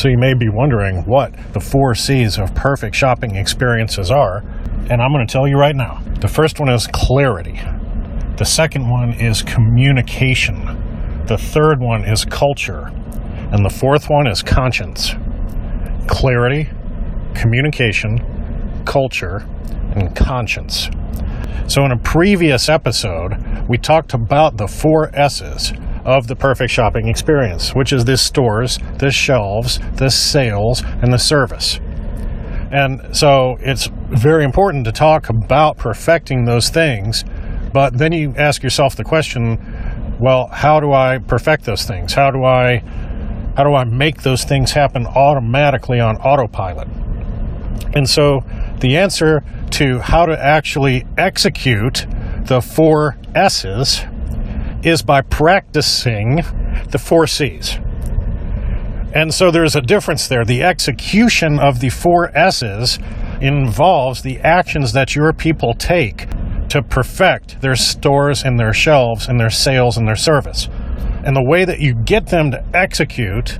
So you may be wondering what the four C's of perfect shopping experiences are, and I'm going to tell you right now. The first one is clarity. The second one is communication. The third one is culture. And the fourth one is conscience. Clarity, communication, culture, and conscience. So, in a previous episode, we talked about the four S's of the perfect shopping experience, which is the stores, the shelves, the sales, and the service. And so it's very important to talk about perfecting those things, but then you ask yourself the question, well, how do I perfect those things? How do I how do I make those things happen automatically on autopilot? And so the answer to how to actually execute the four S's is by practicing the four C's. And so there's a difference there. The execution of the four S's involves the actions that your people take to perfect their stores and their shelves and their sales and their service. And the way that you get them to execute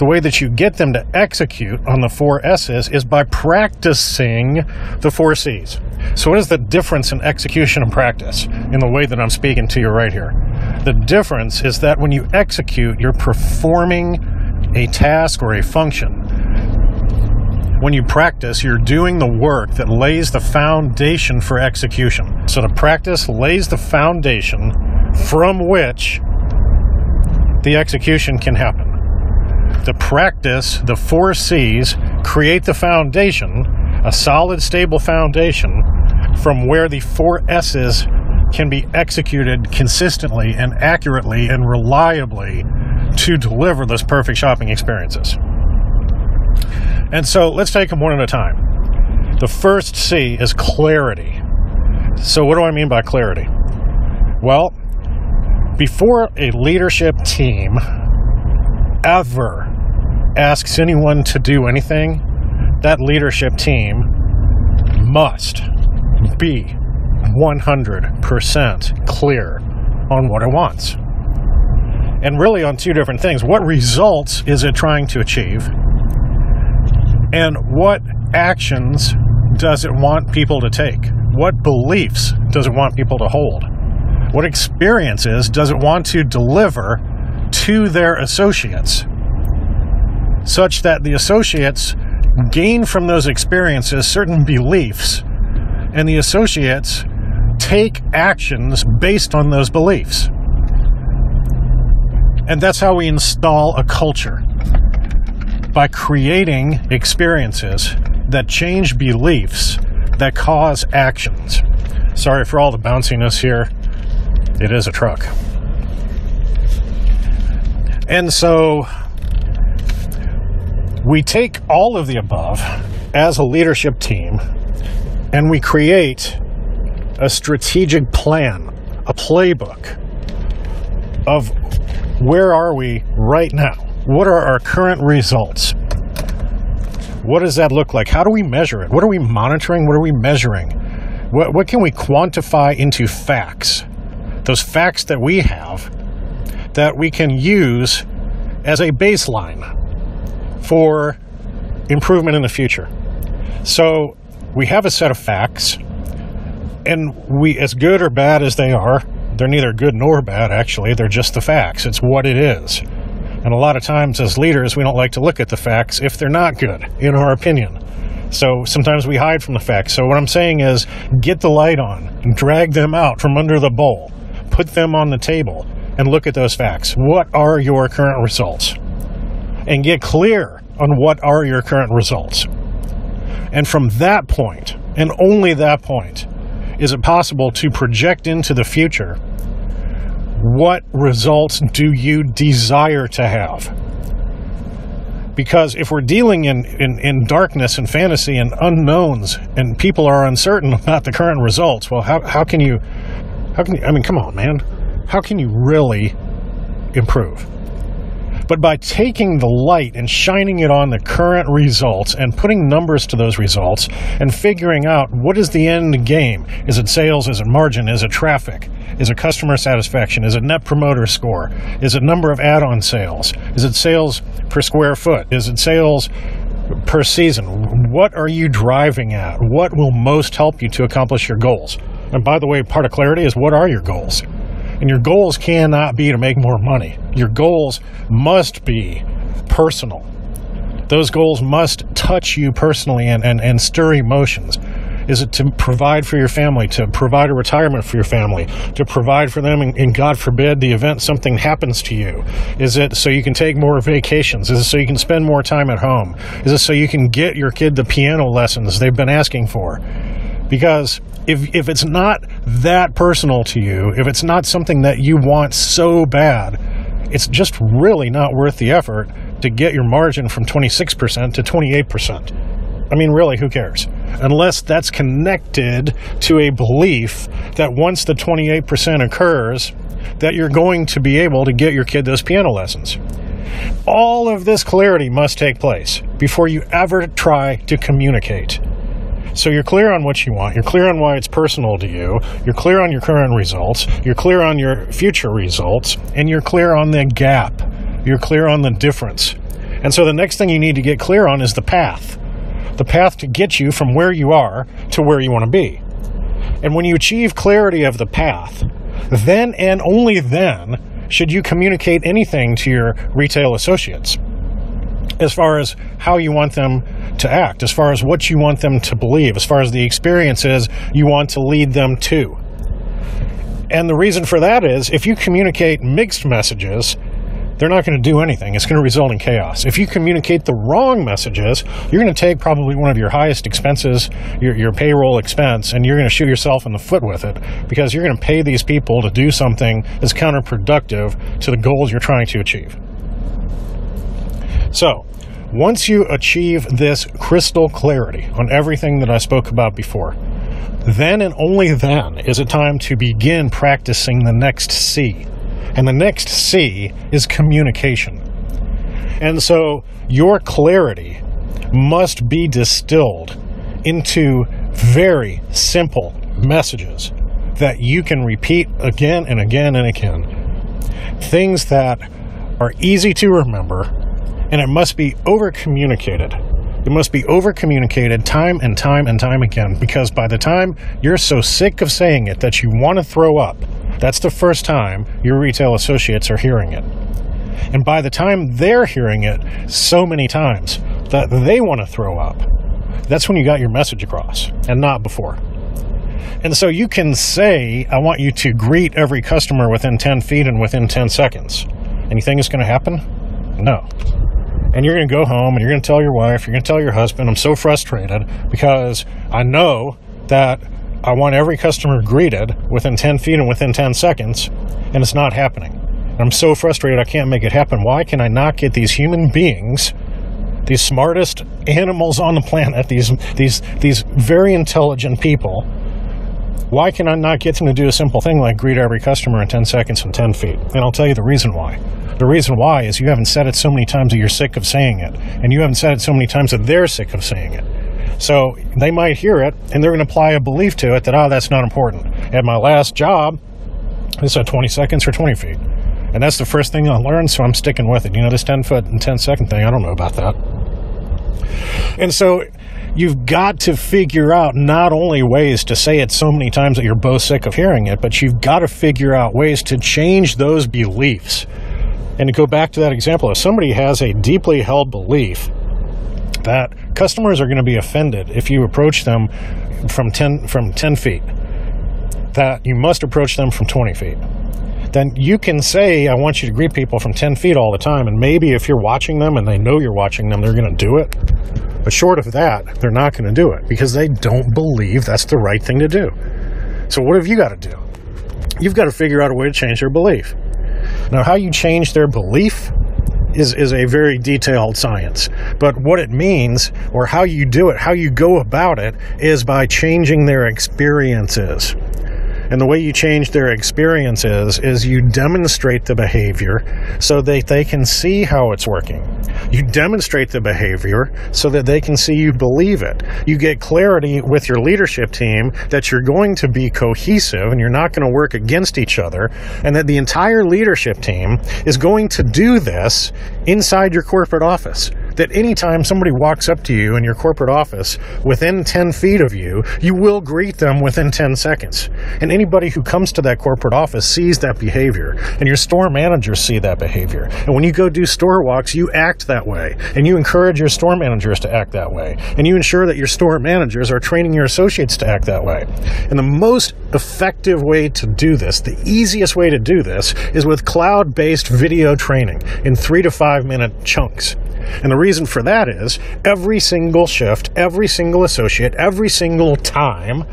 the way that you get them to execute on the four S's is by practicing the four C's. So, what is the difference in execution and practice in the way that I'm speaking to you right here? The difference is that when you execute, you're performing a task or a function. When you practice, you're doing the work that lays the foundation for execution. So, the practice lays the foundation from which the execution can happen the practice, the four C's, create the foundation, a solid, stable foundation from where the four S's can be executed consistently and accurately and reliably to deliver those perfect shopping experiences. And so let's take them one at a time. The first C is clarity. So, what do I mean by clarity? Well, before a leadership team ever asks anyone to do anything, that leadership team must be 100% clear on what it wants. And really, on two different things. What results is it trying to achieve? And what actions does it want people to take? What beliefs does it want people to hold? What experiences does it want to deliver to their associates such that the associates gain from those experiences certain beliefs and the associates take actions based on those beliefs. And that's how we install a culture by creating experiences that change beliefs that cause actions. Sorry for all the bounciness here. It is a truck. And so we take all of the above as a leadership team and we create a strategic plan, a playbook of where are we right now? What are our current results? What does that look like? How do we measure it? What are we monitoring? What are we measuring? What, what can we quantify into facts? Those facts that we have that we can use as a baseline for improvement in the future. So we have a set of facts, and we, as good or bad as they are, they're neither good nor bad, actually. They're just the facts. It's what it is. And a lot of times, as leaders, we don't like to look at the facts if they're not good, in our opinion. So sometimes we hide from the facts. So what I'm saying is get the light on, drag them out from under the bowl, put them on the table, and look at those facts. What are your current results? And get clear on what are your current results. And from that point, and only that point, is it possible to project into the future what results do you desire to have? Because if we're dealing in, in, in, darkness and fantasy and unknowns and people are uncertain about the current results, well, how, how can you, how can you, I mean, come on, man how can you really improve? But by taking the light and shining it on the current results and putting numbers to those results and figuring out what is the end game? Is it sales? Is it margin? Is it traffic? Is it customer satisfaction? Is it net promoter score? Is it number of add on sales? Is it sales per square foot? Is it sales per season? What are you driving at? What will most help you to accomplish your goals? And by the way, part of clarity is what are your goals? And your goals cannot be to make more money. Your goals must be personal. Those goals must touch you personally and, and, and stir emotions. Is it to provide for your family, to provide a retirement for your family, to provide for them, and, and, God forbid the event something happens to you? Is it so you can take more vacations? Is it so you can spend more time at home? Is it so you can get your kid the piano lessons they've been asking for? Because if, if it's not that personal to you, if it's not something that you want so bad, it's just really not worth the effort to get your margin from 26% to 28%. I mean, really, who cares? Unless that's connected to a belief that once the 28% occurs, that you're going to be able to get your kid those piano lessons. All of this clarity must take place before you ever try to communicate. So you're clear on what you want, you're clear on why it's personal to you, you're clear on your current results, you're clear on your future results, and you're clear on the gap. You're clear on the difference. And so the next thing you need to get clear on is the path. The path to get you from where you are to where you want to be. And when you achieve clarity of the path, then and only then should you communicate anything to your retail associates as far as how you want them to act, as far as what you want them to believe, as far as the experiences you want to lead them to. And the reason for that is if you communicate mixed messages, they're not going to do anything. It's going to result in chaos. If you communicate the wrong messages, you're going to take probably one of your highest expenses, your, your payroll expense, and you're going to shoot yourself in the foot with it because you're going to pay these people to do something that's counterproductive to the goals you're trying to achieve. So, once you achieve this crystal clarity on everything that I spoke about before, then and only then is it time to begin practicing the next C. And the next C is communication. And so your clarity must be distilled into very simple messages that you can repeat again and again and again. Things that are easy to remember and it must be over communicated. It must be over communicated time and time and time again because by the time you're so sick of saying it that you want to throw up, that's the first time your retail associates are hearing it. And by the time they're hearing it so many times that they want to throw up, that's when you got your message across and not before. And so you can say, I want you to greet every customer within 10 feet and within 10 seconds. Think it's going to happen? No and you're going to go home and you're going to tell your wife, you're going to tell your husband, I'm so frustrated because I know that I want every customer greeted within 10 feet and within 10 seconds, and it's not happening. I'm so frustrated I can't make it happen. Why can I not get these human beings, these smartest animals on the planet, these these these very intelligent people, why can I not get them to do a simple thing like greet every customer in 10 seconds and 10 feet? And I'll tell you the reason why. The reason why is you haven't said it so many times that you're sick of saying it, and you haven't said it so many times that they're sick of saying it. So they might hear it and they're going to apply a belief to it that, oh, that's not important. At my last job, this said 20 seconds or 20 feet. And that's the first thing I learned, so I'm sticking with it. You know, this 10 foot and 10 second thing, I don't know about that. And so you've got to figure out not only ways to say it so many times that you're both sick of hearing it, but you've got to figure out ways to change those beliefs. And to go back to that example, if somebody has a deeply held belief that customers are going to be offended if you approach them from 10 from 10 feet, that you must approach them from 20 feet then you can say, I want you to greet people from 10 feet all the time. And maybe if you're watching them and they know you're watching them, they're going to do it. But short of that, they're not going to do it because they don't believe that's the right thing to do. So, what have you got to do? You've got to figure out a way to change their belief. Now, how you change their belief is, is a very detailed science. But what it means, or how you do it, how you go about it, is by changing their experiences. And the way you change their experience is, is you demonstrate the behavior so that they can see how it's working. You demonstrate the behavior so that they can see you believe it. You get clarity with your leadership team that you're going to be cohesive and you're not going to work against each other, and that the entire leadership team is going to do this inside your corporate office that anytime somebody walks up to you in your corporate office within 10 feet of you, you will greet them within 10 seconds. And anybody who comes to that corporate office sees that behavior. And your store managers see that behavior. And when you go do store walks, you act that way. And you encourage your store managers to act that way. And you ensure that your store managers are training your associates to act that way. And the most effective way to do this, the easiest way to do this, is with cloud based video training in three to five minute chunks. And the reason for that is every single shift, every single associate, every single time,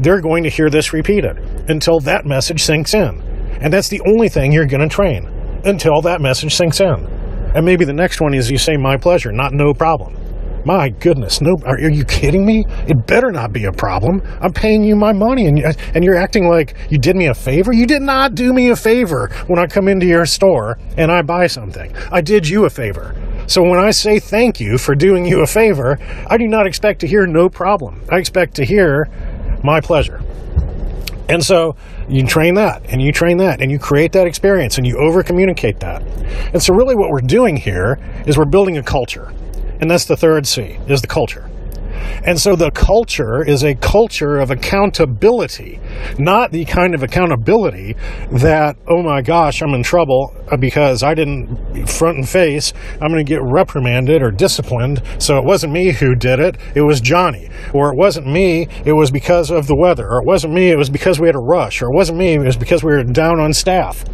they're going to hear this repeated until that message sinks in. And that's the only thing you're going to train until that message sinks in. And maybe the next one is you say, my pleasure, not no problem. My goodness, no, are, are, you kidding me? It better not be a problem. I'm paying you my money and, and you're acting like you did me a favor. You did not do me a favor when I come into your store and I buy something. I did you a favor. So when I say thank you for doing you a favor, I do not expect to hear no problem. I expect to hear my pleasure. And so you train that and you train that and you create that experience and you over communicate that. And so really what we're doing here is we're building a culture. And that's the third C is the culture. And so the culture is a culture of accountability, not the kind of accountability that, oh my gosh, I'm in trouble because I didn't front and face, I'm going to get reprimanded or disciplined. So it wasn't me who did it, it was Johnny. Or it wasn't me, it was because of the weather. Or it wasn't me, it was because we had a rush. Or it wasn't me, it was because we were down on staff.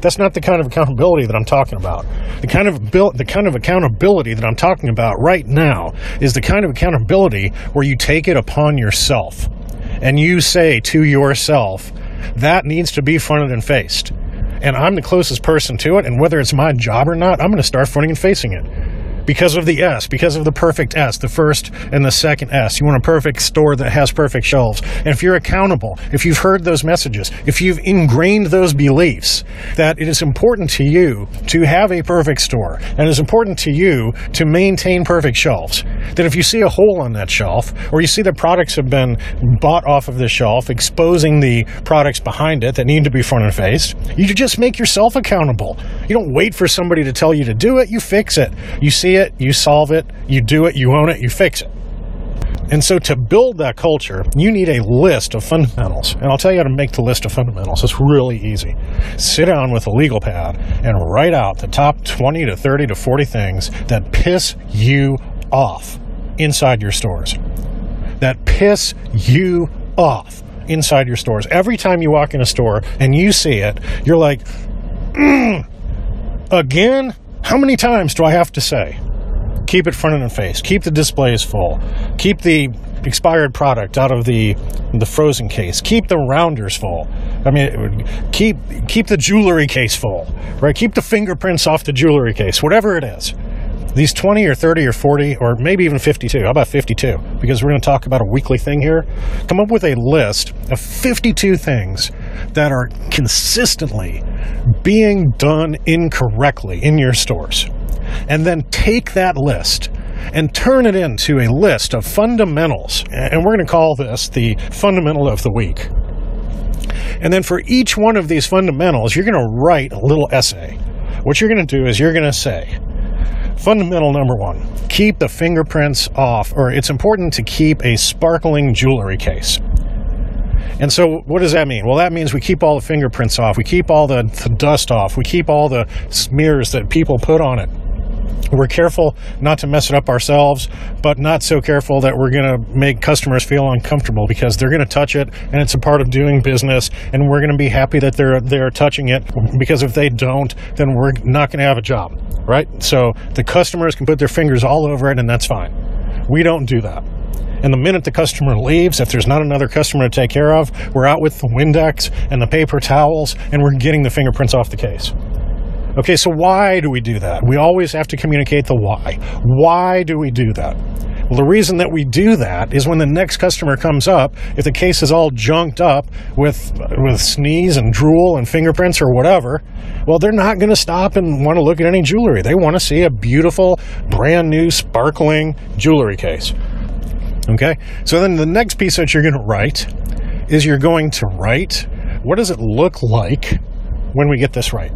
That's not the kind of accountability that I'm talking about. The kind of the kind of accountability that I'm talking about right now is the kind of accountability where you take it upon yourself and you say to yourself, that needs to be fronted and faced. And I'm the closest person to it, and whether it's my job or not, I'm going to start fronting and facing it because of the S, because of the perfect S, the first and the second S. You want a perfect store that has perfect shelves. And if you're accountable, if you've heard those messages, if you've ingrained those beliefs that it is important to you to have a perfect store and it's important to you to maintain perfect shelves, that if you see a hole on that shelf or you see that products have been bought off of the shelf, exposing the products behind it that need to be front and faced, you just make yourself accountable. You don't wait for somebody to tell you to do it, you fix it. You it, you solve it, you do it, you own it, you fix it. And so to build that culture, you need a list of fundamentals. And I'll tell you how to make the list of fundamentals. It's really easy. Sit down with a legal pad and write out the top 20 to 30 to 40 things that piss you off inside your stores. That piss you off inside your stores. Every time you walk in a store and you see it, you're like, mm, again? How many times do I have to say? Keep it front and face. Keep the displays full. Keep the expired product out of the the frozen case. Keep the rounders full. I mean, keep keep the jewelry case full. Right? Keep the fingerprints off the jewelry case. Whatever it is. These 20 or 30 or 40 or maybe even 52. How about 52? Because we're going to talk about a weekly thing here. Come up with a list of 52 things that are consistently being done incorrectly in your stores and then take that list and turn it into a list of fundamentals. And we're going to call this the fundamental of the week. And then for each one of these fundamentals, you're going to write a little essay. What you're going to do is you're going to say, Fundamental number one keep the fingerprints off, or it's important to keep a sparkling jewelry case. And so, what does that mean? Well, that means we keep all the fingerprints off, we keep all the, the dust off, we keep all the smears that people put on it. We're careful not to mess it up ourselves, but not so careful that we're going to make customers feel uncomfortable because they're going to touch it and it's a part of doing business and we're going to be happy that they're they're touching it because if they don't, then we're not going to have a job, right? So the customers can put their fingers all over it and that's fine. We don't do that. And the minute the customer leaves, if there's not another customer to take care of, we're out with the Windex and the paper towels and we're getting the fingerprints off the case. Okay, so why do we do that? We always have to communicate the why. Why do we do that? Well, the reason that we do that is when the next customer comes up, if the case is all junked up with with sneeze and drool and fingerprints or whatever, well, they're not going to stop and want to look at any jewelry. They want to see a beautiful, brand new, sparkling jewelry case. Okay? So then the next piece that you're going to write is you're going to write what does it look like when we get this right?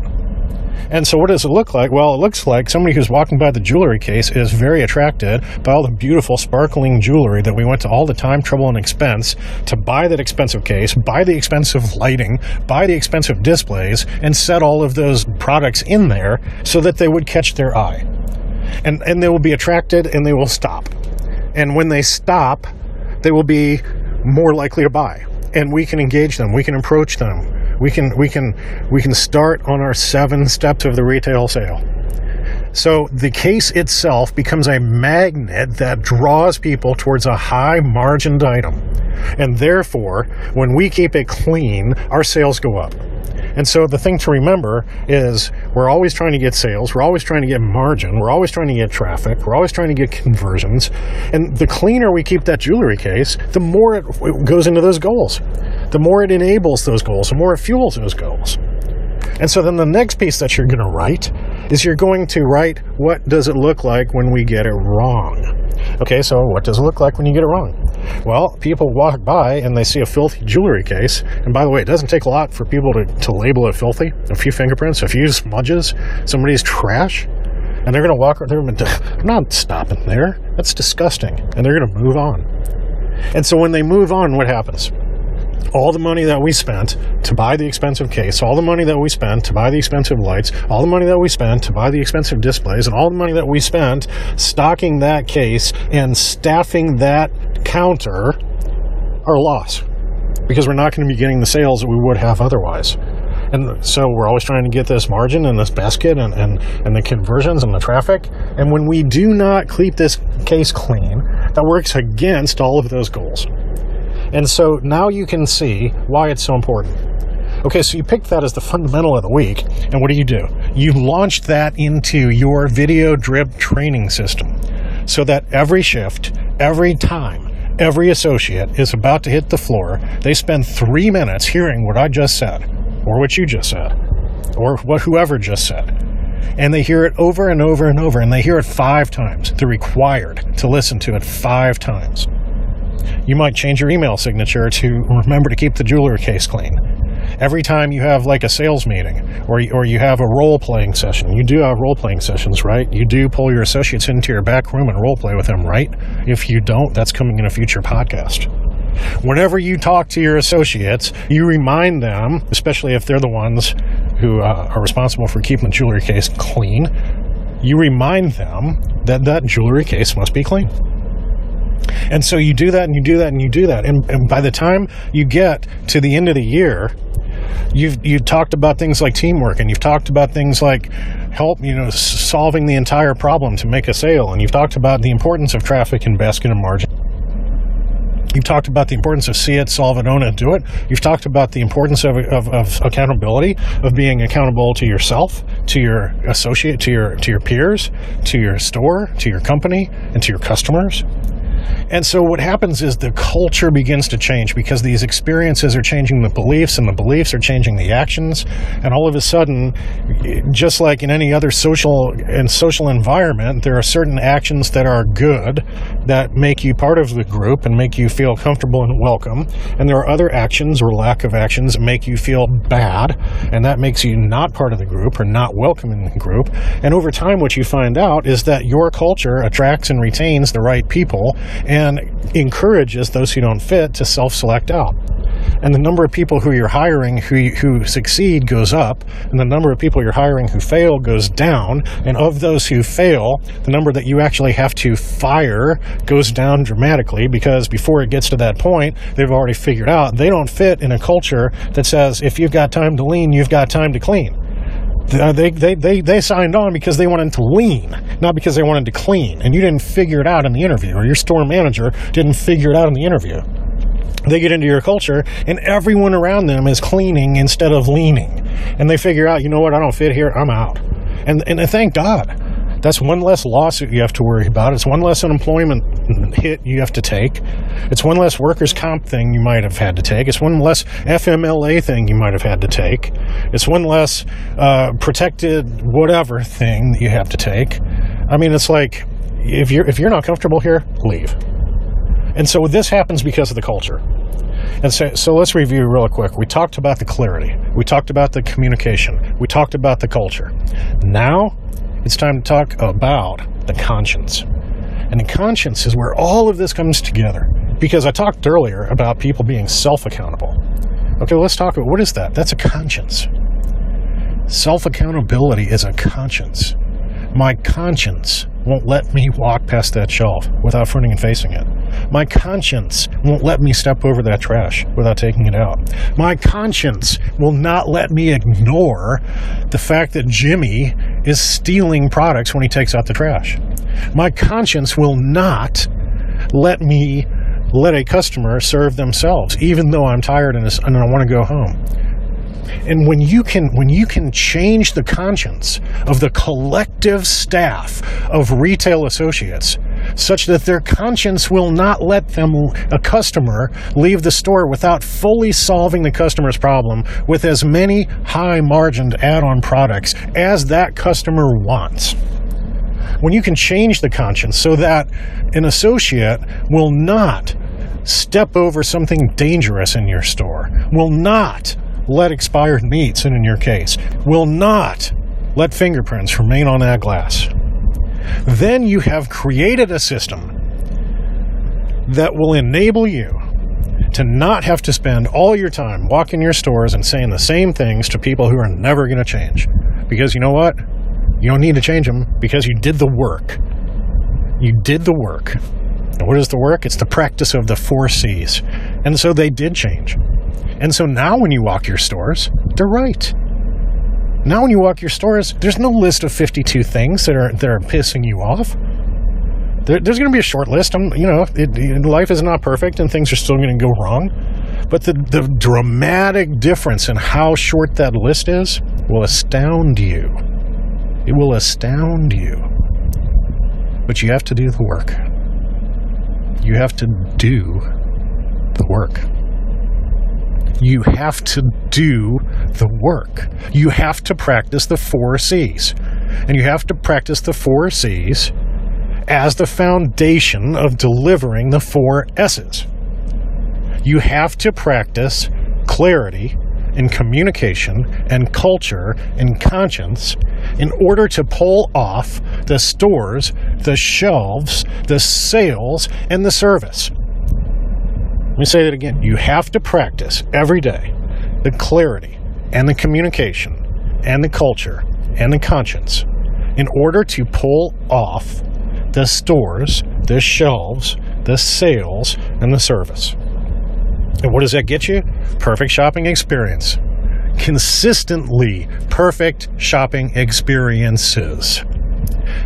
And so, what does it look like? Well, it looks like somebody who's walking by the jewelry case is very attracted by all the beautiful, sparkling jewelry that we went to all the time, trouble, and expense to buy that expensive case, buy the expensive lighting, buy the expensive displays, and set all of those products in there so that they would catch their eye. And, and they will be attracted and they will stop. And when they stop, they will be more likely to buy. And we can engage them, we can approach them, we can we can we can start on our seven steps of the retail sale. So the case itself becomes a magnet that draws people towards a high margined item. And therefore, when we keep it clean, our sales go up. And so the thing to remember is we're always trying to get sales, we're always trying to get margin, we're always trying to get traffic, we're always trying to get conversions. And the cleaner we keep that jewelry case, the more it goes into those goals. The more it enables those goals, the more it fuels those goals. And so then the next piece that you're going to write is you're going to write what does it look like when we get it wrong. Okay, so what does it look like when you get it wrong? Well, people walk by and they see a filthy jewelry case. And by the way, it doesn't take a lot for people to, to label it filthy. A few fingerprints, a few smudges, somebody's trash. And they're going to walk, they're, they're not stopping there. That's disgusting. And they're going to move on. And so when they move on, what happens? All the money that we spent to buy the expensive case, all the money that we spent to buy the expensive lights, all the money that we spent to buy the expensive displays, and all the money that we spent stocking that case and staffing that counter are lost because we're not going to be getting the sales that we would have otherwise. And so we're always trying to get this margin and this basket and, and, and the conversions and the traffic. And when we do not keep this case clean, that works against all of those goals. And so now you can see why it's so important. Okay, so you picked that as the fundamental of the week, and what do you do? You launched that into your video drip training system so that every shift, every time, every associate is about to hit the floor, they spend three minutes hearing what I just said, or what you just said, or what whoever just said. And they hear it over and over and over, and they hear it five times. They're required to listen to it five times. You might change your email signature to remember to keep the jewelry case clean. Every time you have like a sales meeting or, or you have a role playing session, you do have role playing sessions, right? You do pull your associates into your back room and role play with them, right? If you don't, that's coming in a future podcast. Whenever you talk to your associates, you remind them, especially if they're the ones who uh, are responsible for keeping the jewelry case clean, you remind them that that jewelry case must be clean. And so you do that and you do that and you do that. And, and by the time you get to the end of the year, you've you've talked about things like teamwork and you've talked about things like help you know solving the entire problem to make a sale and you've talked about the importance of traffic and basket and margin You've talked about the importance of see it, solve it, own it, do it. You've talked about the importance of, of, of, accountability, of being accountable to yourself, to your associate, to your to your peers, to your store, to your company, and to your customers. And so what happens is the culture begins to change because these experiences are changing the beliefs and the beliefs are changing the actions. And all of a sudden, just like in any other social and social environment, there are certain actions that are good that make you part of the group and make you feel comfortable and welcome. And there are other actions or lack of actions that make you feel bad and that makes you not part of the group or not welcome in the group. And over time, what you find out is that your culture attracts and retains the right people and encourages those who don't fit to self select out. And the number of people who you're hiring who, who succeed goes up, and the number of people you're hiring who fail goes down. And of those who fail, the number that you actually have to fire goes down dramatically because before it gets to that point, they've already figured out they don't fit in a culture that says if you've got time to lean, you've got time to clean. Uh, they, they, they, they signed on because they wanted to lean, not because they wanted to clean. And you didn't figure it out in the interview, or your store manager didn't figure it out in the interview. They get into your culture, and everyone around them is cleaning instead of leaning. And they figure out, you know what, I don't fit here, I'm out. And, and thank God That's one less lawsuit you have to worry about. It's one less unemployment hit you have to take. It's one less workers' comp thing you might have had to take. It's one less FMLA thing you might have had to take. It's one less uh, protected whatever thing that you have to take. I mean, it's like if you're if you're not comfortable here, leave. And so this happens because of the culture. And so, so let's review real quick. We talked about the clarity. We talked about the communication. We talked about the culture. Now it's time to talk about the conscience. And the conscience is where all of this comes together. Because I talked earlier about people being self accountable. Okay, let's talk about what is that? That's a conscience. Self accountability is a conscience. My conscience won't let me walk past that shelf without fronting and facing it. My conscience won't let me step over that trash without taking it out. My conscience will not let me ignore the fact that Jimmy is stealing products when he takes out the trash. My conscience will not let me let a customer serve themselves, even though I'm tired and I want to go home. And when you can when you can change the conscience of the collective staff of retail associates such that their conscience will not let them a customer leave the store without fully solving the customer's problem with as many high margined add-on products as that customer wants. When you can change the conscience so that an associate will not step over something dangerous in your store, will not let expired meats, and in your case, will not let fingerprints remain on that glass. Then you have created a system that will enable you to not have to spend all your time walking your stores and saying the same things to people who are never going to change. Because you know what? You don't need to change them because you did the work. You did the work. And what is the work? It's the practice of the four C's. And so they did change. And so now when you walk your stores, they're right. Now when you walk your stores, there's no list of 52 things that are that are pissing you off. There, there's going to be a short list. I'm, you know, it, it, life is not perfect and things are still going to go wrong. But the, the dramatic difference in how short that list is will astound you. It will astound you. But you have to do the work. You have to do the work. You have to do the work. You have to practice the four C's. And you have to practice the four C's as the foundation of delivering the four S's. You have to practice clarity and communication and culture and conscience in order to pull off the stores, the shelves, the sales, and the service. Let me say that again. You have to practice every day the clarity and the communication and the culture and the conscience in order to pull off the stores, the shelves, the sales, and the service. And what does that get you? Perfect shopping experience. Consistently perfect shopping experiences.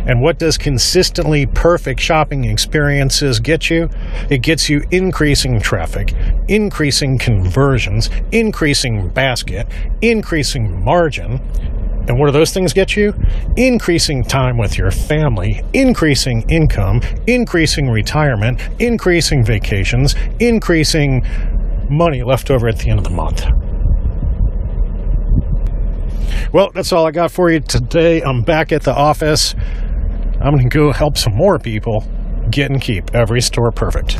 And what does consistently perfect shopping experiences get you? It gets you increasing traffic, increasing conversions, increasing basket, increasing margin. And what do those things get you? Increasing time with your family, increasing income, increasing retirement, increasing vacations, increasing money left over at the end of the month. Well, that's all I got for you today. I'm back at the office. I'm going to go help some more people get and keep every store perfect.